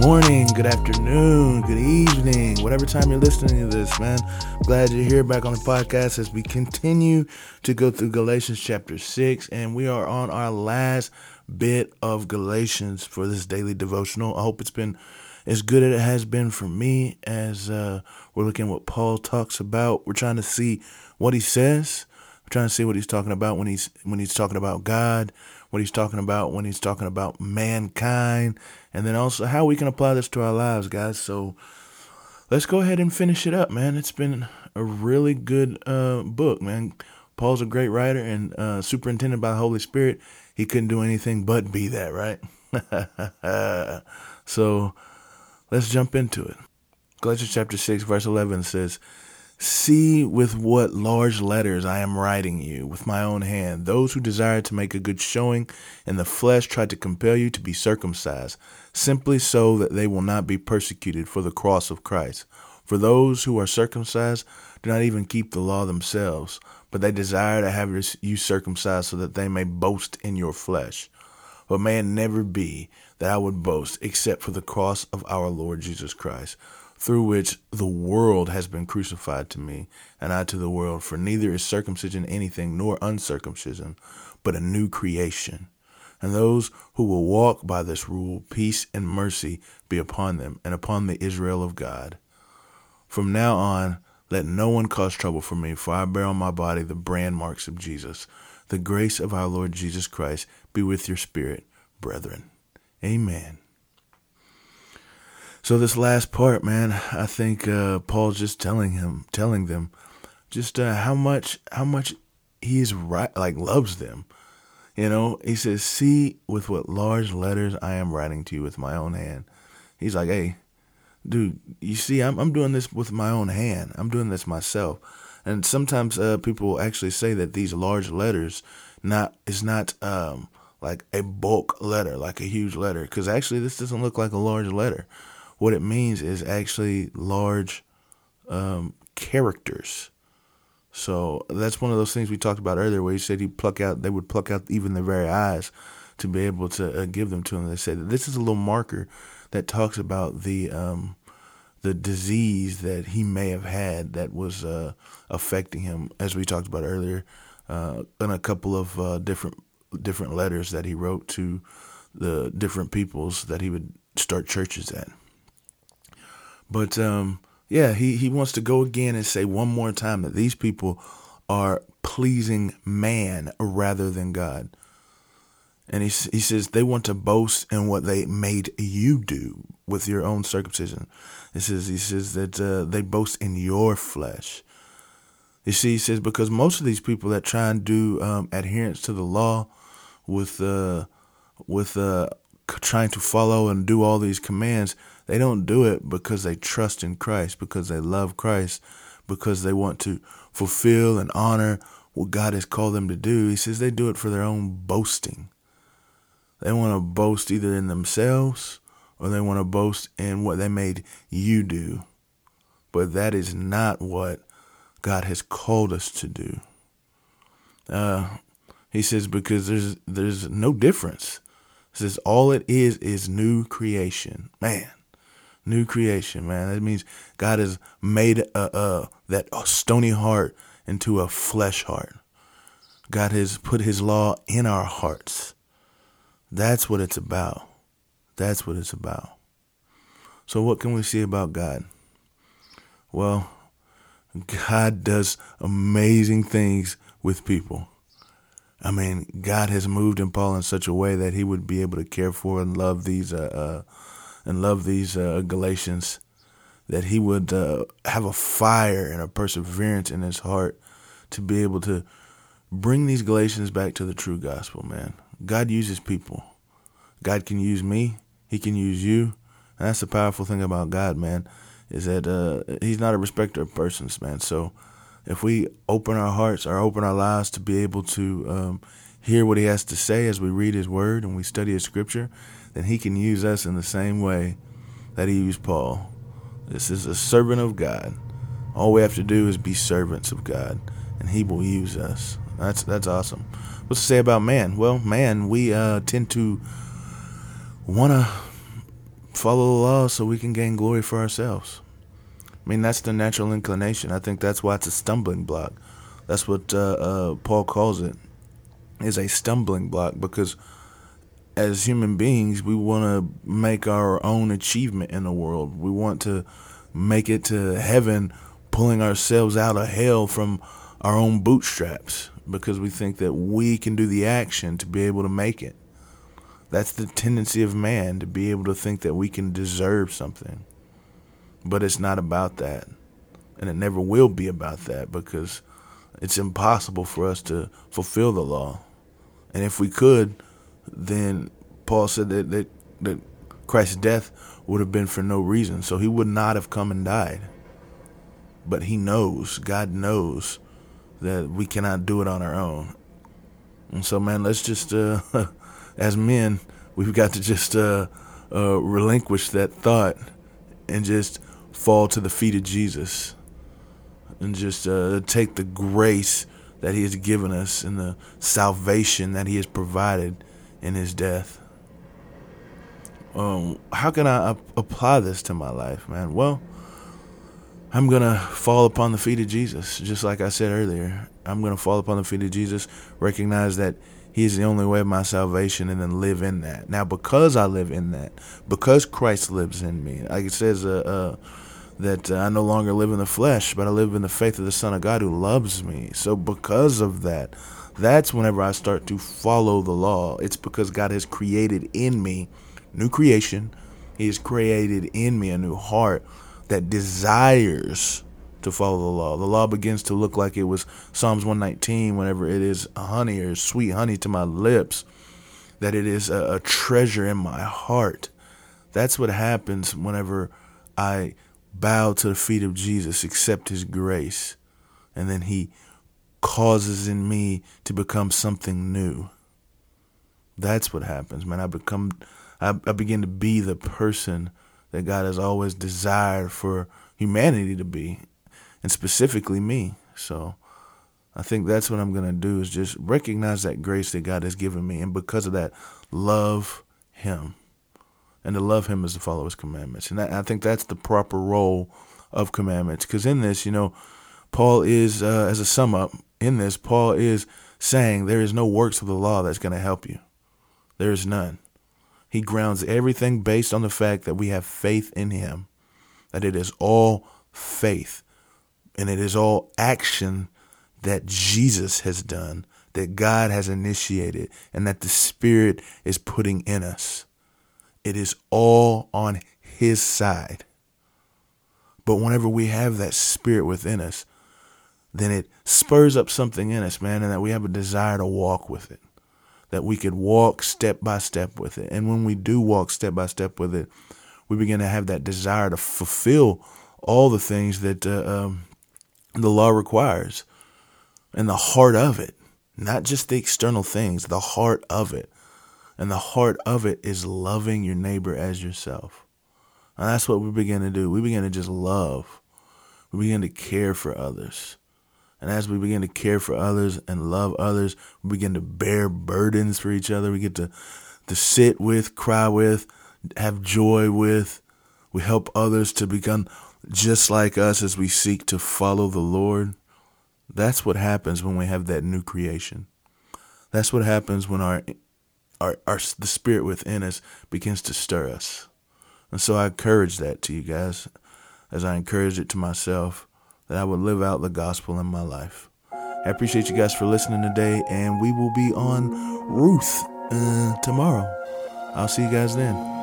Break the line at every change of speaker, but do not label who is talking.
morning, good afternoon, good evening, whatever time you're listening to this, man. Glad you're here back on the podcast as we continue to go through Galatians chapter 6, and we are on our last bit of Galatians for this daily devotional. I hope it's been as good as it has been for me as uh, we're looking at what Paul talks about. We're trying to see what he says. We're trying to see what he's talking about when he's when he's talking about God, what he's talking about when he's talking about mankind, and then also how we can apply this to our lives, guys. So let's go ahead and finish it up, man. It's been a really good uh, book, man. Paul's a great writer and uh, superintended by the Holy Spirit. He couldn't do anything but be that, right? so let's jump into it. Galatians chapter 6, verse 11 says, See with what large letters I am writing you with my own hand. Those who desire to make a good showing in the flesh try to compel you to be circumcised, simply so that they will not be persecuted for the cross of Christ. For those who are circumcised do not even keep the law themselves, but they desire to have you circumcised so that they may boast in your flesh. But may it never be that I would boast except for the cross of our Lord Jesus Christ through which the world has been crucified to me, and I to the world. For neither is circumcision anything, nor uncircumcision, but a new creation. And those who will walk by this rule, peace and mercy be upon them, and upon the Israel of God. From now on, let no one cause trouble for me, for I bear on my body the brand marks of Jesus. The grace of our Lord Jesus Christ be with your spirit, brethren. Amen. So this last part, man, I think uh, Paul's just telling him, telling them, just uh, how much, how much he's right, like loves them. You know, he says, "See with what large letters I am writing to you with my own hand." He's like, "Hey, dude, you see, I'm I'm doing this with my own hand. I'm doing this myself." And sometimes uh, people actually say that these large letters not is not um, like a bulk letter, like a huge letter, because actually this doesn't look like a large letter what it means is actually large um, characters. So that's one of those things we talked about earlier, where he said he pluck out, they would pluck out even their very eyes to be able to uh, give them to him. They said this is a little marker that talks about the um, the disease that he may have had that was uh, affecting him, as we talked about earlier, uh, in a couple of uh, different different letters that he wrote to the different peoples that he would start churches at. But um, yeah, he, he wants to go again and say one more time that these people are pleasing man rather than God. And he, he says they want to boast in what they made you do with your own circumcision. He says he says that uh, they boast in your flesh. You see, he says because most of these people that try and do um, adherence to the law with uh, with uh, trying to follow and do all these commands, they don't do it because they trust in Christ, because they love Christ, because they want to fulfill and honor what God has called them to do. He says they do it for their own boasting. They want to boast either in themselves or they want to boast in what they made you do. But that is not what God has called us to do. Uh, he says because there's there's no difference. He says all it is is new creation. Man, new creation, man. That means God has made a, that stony heart into a flesh heart. God has put his law in our hearts. That's what it's about. That's what it's about. So, what can we see about God? Well, God does amazing things with people. I mean, God has moved in Paul in such a way that he would be able to care for and love these uh, uh, and love these uh, Galatians, that he would uh, have a fire and a perseverance in his heart to be able to bring these Galatians back to the true gospel, man. God uses people. God can use me. He can use you. And that's the powerful thing about God, man, is that uh, he's not a respecter of persons, man. So if we open our hearts or open our lives to be able to um, hear what he has to say as we read his word and we study his scripture, then he can use us in the same way that he used Paul. This is a servant of God. All we have to do is be servants of God, and he will use us. That's that's awesome. What's to say about man? Well, man, we uh, tend to want to follow the law so we can gain glory for ourselves. I mean, that's the natural inclination. I think that's why it's a stumbling block. That's what uh, uh, Paul calls it, is a stumbling block because as human beings, we want to make our own achievement in the world. We want to make it to heaven, pulling ourselves out of hell from our own bootstraps because we think that we can do the action to be able to make it. That's the tendency of man to be able to think that we can deserve something. But it's not about that. And it never will be about that because it's impossible for us to fulfill the law. And if we could, then Paul said that, that, that Christ's death would have been for no reason. So he would not have come and died. But he knows, God knows, that we cannot do it on our own. And so, man, let's just, uh, as men, we've got to just uh, uh, relinquish that thought and just fall to the feet of Jesus and just uh, take the grace that He has given us and the salvation that He has provided in His death. Um, how can I apply this to my life, man? Well, I'm going to fall upon the feet of Jesus, just like I said earlier. I'm going to fall upon the feet of Jesus, recognize that He is the only way of my salvation, and then live in that. Now, because I live in that, because Christ lives in me, like it says, uh, uh, that I no longer live in the flesh, but I live in the faith of the Son of God who loves me. So, because of that, that's whenever I start to follow the law. It's because God has created in me new creation. He has created in me a new heart that desires to follow the law. The law begins to look like it was Psalms 119 whenever it is honey or sweet honey to my lips, that it is a, a treasure in my heart. That's what happens whenever I bow to the feet of Jesus, accept his grace, and then he causes in me to become something new. That's what happens, man. I become I, I begin to be the person that God has always desired for humanity to be, and specifically me. So I think that's what I'm going to do is just recognize that grace that God has given me. And because of that, love Him. And to love Him is to follow His commandments. And that, I think that's the proper role of commandments. Because in this, you know, Paul is, uh, as a sum up, in this, Paul is saying there is no works of the law that's going to help you. There is none. He grounds everything based on the fact that we have faith in Him, that it is all faith and it is all action that Jesus has done, that God has initiated, and that the Spirit is putting in us. It is all on His side. But whenever we have that Spirit within us, then it spurs up something in us, man, and that we have a desire to walk with it that we could walk step by step with it. And when we do walk step by step with it, we begin to have that desire to fulfill all the things that uh, um, the law requires and the heart of it, not just the external things, the heart of it. And the heart of it is loving your neighbor as yourself. And that's what we begin to do. We begin to just love. We begin to care for others. And as we begin to care for others and love others, we begin to bear burdens for each other. We get to, to sit with, cry with, have joy with. We help others to become just like us as we seek to follow the Lord. That's what happens when we have that new creation. That's what happens when our, our, our the spirit within us begins to stir us. And so I encourage that to you guys as I encourage it to myself that I would live out the gospel in my life. I appreciate you guys for listening today, and we will be on Ruth uh, tomorrow. I'll see you guys then.